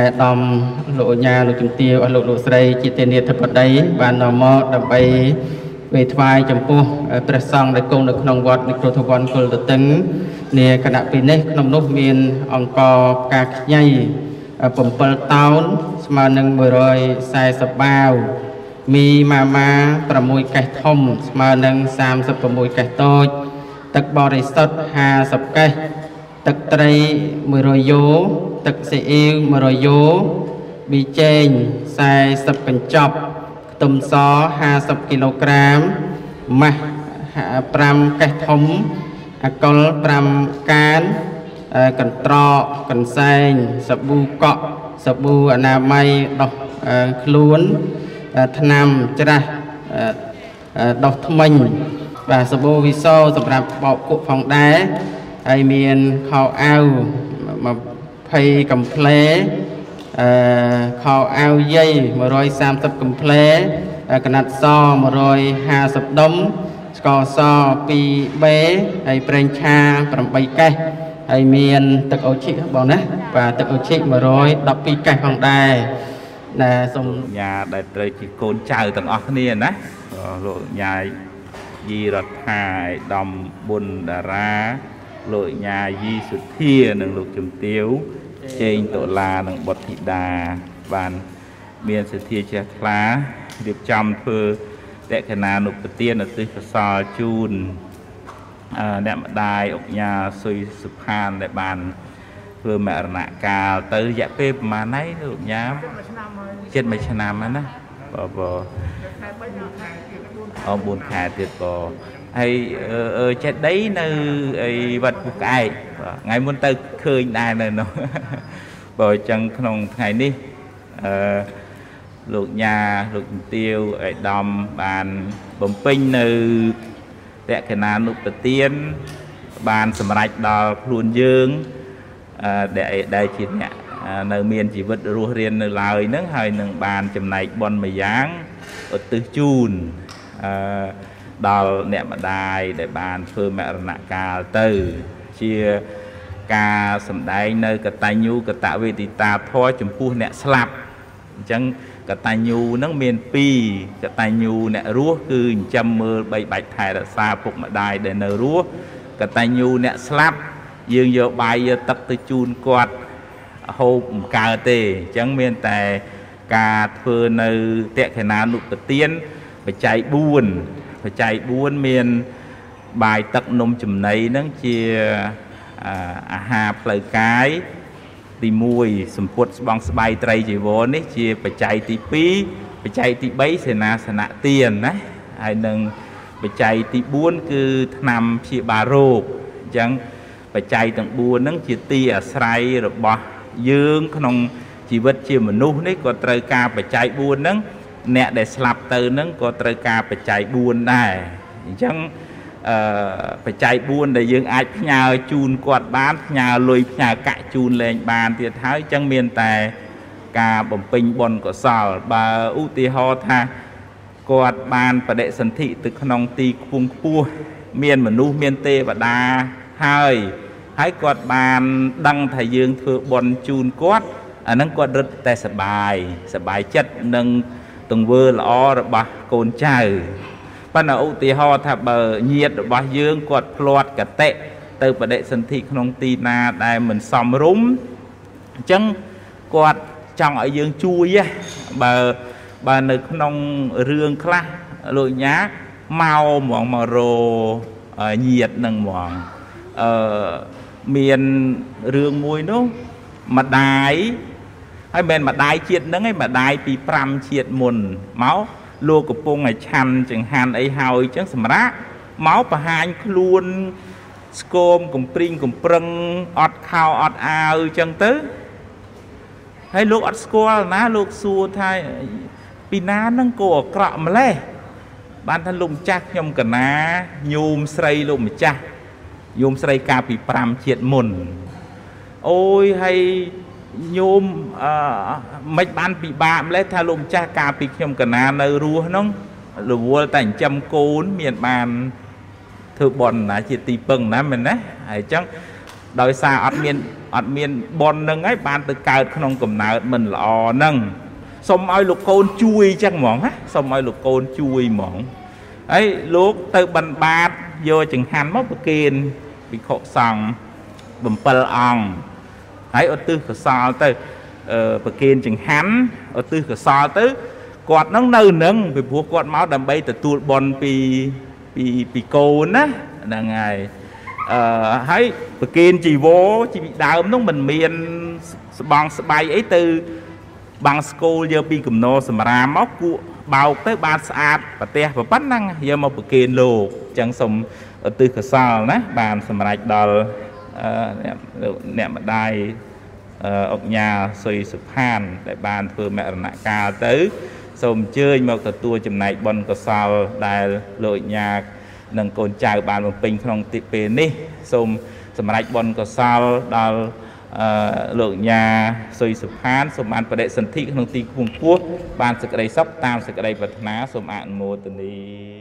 អាដាមលោកអញ្ញាលោកជំទាវអស់លោកលោកស្រីជាទេនាធិបតីបាននាំមកដើម្បីវេថ្វាយចំពោះព្រះសង្ឃដែលគង់នៅក្នុងវត្តនិគ្រោធវ័នគុលតតឹងនាគណៈពីនេះក្នុងនោះមានអង្គផ្កាខ្ញី7តោនស្មើនឹង140បាវមីម៉ាម៉ា6កេះធំ ស្មើនឹង36កេះតូច ទឹកបរិសុទ្ធ50កេះ ទឹកត្រី100យ៉ូទឹកស៊ីអ៊ីវ100យ៉ូប៊ីចេង40កញ្ចប់ខ្ទឹមស50គីឡូក្រាមម៉ាស់5កេះធំអាកុល5កានកន្ត្រកកន្សែងសាប៊ូកក់សាប៊ូអនាម័យដោះខ្លួនថ្នាំច្រាស់ដោះថ្មិញបាទសាប៊ូវិសោសម្រាប់បោកគក់ផងដែរ ហើយមានខោអាវ20កំ pl ែអឺខោអាវយាយ130កំ pl ែកណាត់ស150ដុំស្ករស 2B ហើយប្រេងឆា8កេះហើយមានទឹកអូឈីបងណាបាទទឹកអូឈី112កេះផងដែរណាសូមញ៉ាដែលត្រូវជាកូនចៅទាំងអស់គ្នាណាលោកញ៉ាយីរដ្ឋាឯដំប៊ុនតារា លោកញ៉ាយីសុធានិងលោកជំទាវជេងតុលានិងបុត្រធីតាបានមានសទ្ធាជ្រះថ្លារៀបចំធ្វើតេកណានុពទានឧទ្ទិសកុសលជូនអ្នកម្ដាយអុកញ៉ាសុយសុផានដែលបានធ្វើមរណកាលទៅរយៈពេលប្រហែលហើយលោកញ៉ាជិតមួយឆ្នាំហើយណាបបអ4ខែទៀតប ហើយចេតិយនៅអីវត្តពុះក្អែកថ្ងៃមុនទៅឃើញដែរនៅនោះបើអញ្ចឹងក្នុងថ្ងៃនេះអឺលោកញ៉ាលោកជំទាវអេដាមបានបំពេញនៅតក្កណានុពទានបានសម្រេចដល់ខ្លួនយើងដែលដែលជាអ្នកនៅមានជីវិតរស់រាននៅឡើយហ្នឹងហើយនឹងបានចំណែកបន់មួយយ៉ាងឧទ្ទិសជូនអឺ ដល់អ្នកម្ដាយដែលបានធ្វើមរណកាលទៅជាការសម្ដែងនៅកតញ្ញូកតវេទិតាធម៌ចំពោះអ្នកស្លាប់អញ្ចឹងកតញ្ញូហ្នឹងមាន2កតញ្ញូអ្នករស់គឺចិញ្ចឹមមើលបីបាច់ថែរក្សាពុកម្ដាយដែលនៅរស់កតញ្ញូអ្នកស្លាប់យើងយកបាយយកទឹកទៅជូនគាត់ហូបមិនកើតទេអញ្ចឹងមានតែការធ្វើនៅតក្កណានុពទានបច្ច័យ4 បច្ច័យ4មានបាយទឹកនំចំណីហ្នឹងជាអាហារផ្លូវកាយទី1សម្ពុតស្បងស្បៃត្រីជីវរនេះជាបច្ច័យទី2បច្ច័យទី3សេនាសនៈទានណាហើយនឹងបច្ច័យទី4គឺថ្នាំព្យាបាលរោគអញ្ចឹងបច្ច័យទាំង4ហ្នឹងជាទីអាស្រ័យរបស់យើងក្នុងជីវិតជាមនុស្សនេះក៏ត្រូវការបច្ច័យ4ហ្នឹង អ្នកដែលស្លាប់ទៅហ្នឹងក៏ត្រូវការបច្ច័យ4ដែរអញ្ចឹងអឺបច្ច័យ4ដែលយើងអាចផ្ញើជូនគាត់បានផ្ញើលុយផ្ញើកាក់ជូនលែងបានទៀតហើយអញ្ចឹងមានតែការបំពេញបុណ្យកុសល បើឧទាហរណ៍ថាគាត់បានបដិសន្ធិទៅក្នុងទីខ្ពង់ខ្ពស់មានមនុស្សមានទេវតាហើយហើយគាត់បានដឹងថាយើងធ្វើបុណ្យជូនគាត់អាហ្នឹងគាត់រឹតតែសបាយសបាយចិត្តនឹង ទង្វើល្អរបស់កូនចៅប៉ុន្តែឧទាហរណ៍ថាបើញាតរបស់យើងគាត់ផ្លាត់កតិទៅបដិសន្ធិក្នុងទីណាដែលមិនសមរម្យអញ្ចឹងគាត់ចង់ឲ្យយើងជួយបើបើនៅក្នុងរឿងខ្លះលោកញ៉ាមកហ្មងមករញាតនឹងហ្មងអឺមានរឿងមួយនោះម្ដាយ ហើយមិនម្ដាយជាតិហ្នឹងឯងម្ដាយពី5ជាតិមុនមកលោកកំពុងឲ្យឆាន់ចង្ហាន់អីហើយអញ្ចឹងសម្រាប់មកបង្ហាញខ្លួនស្គមកំព្រីងកំប្រឹងអត់ខោអត់អាវអញ្ចឹងទៅហើយលោកអត់ស្គាល់ណាលោកសួរថាពីណានឹងគោអាក្រក់ម្លេះបានថាលោកម្ចាស់ខ្ញុំកណាញោមស្រីលោកម្ចាស់ញោមស្រីកាលពី5ជាតិមុនអូយហើយ ញោមអឺមិនបានពិបាកម្លេះថាលោកម្ចាស់កាលពីខ្ញុំកណានៅរស់ហ្នឹងរវល់តែចិញ្ចឹមកូនមានបានធ្វើបន់ណាជាទីពឹងណាមែនណាហើយអញ្ចឹងដោយសារអត់មានអត់មានបននឹងហើយបានទៅកើតក្នុងកំណើតមិនល្អហ្នឹងសូមឲ្យលោកកូនជួយចឹងហ្មងណាសូមឲ្យលោកកូនជួយហ្មងហើយលោកទៅបិណ្ឌបាតយកចង្ហាន់មកប្រគេនភិក្ខុសង្ឃ7អង្គ ហើយឧទ្ទិសកុសលទៅអឺប្រគេនចង្ហាន់ឧទ្ទិសកុសលទៅគាត់នឹងនៅនឹងពីព្រោះគាត់មកដើម្បីទទួលបន់ពីពីពីកូនណាហ្នឹងហើយអឺហើយប្រគេនជីវរជីវិដើមនោះមិនមានស្បងស្បៃអីទៅបាំងស្គូលយកពីកំណោសម្រាមមកគក់បោកទៅបានស្អាតប្រទេសប៉ុណ្ណឹងយកមកប្រគេនលោកអញ្ចឹងសូមឧទ្ទិសកុសលណាបានសម្រេចដល់អ្នកអ្នកម្ដាយ អុកញ៉ាសុយសុផាន ដែលបានធ្វើមរណកាលទៅ សូមអញ្ជើញមកទទួលចំណែកបុណ្យកុសលដែលលោកញ៉ានិងកូនចៅបានបំពេញក្នុងទីពេលនេះ សូមសម្រេចបុណ្យកុសលដល់អឺលោកញ៉ាសុយសុផានសូមបានបដិសន្ធិក្នុងទីខ្ពង់ខ្ពស់បានសេចក្តីសុខតាមសេចក្តីប្រាថ្នាសូមអនុមោទនា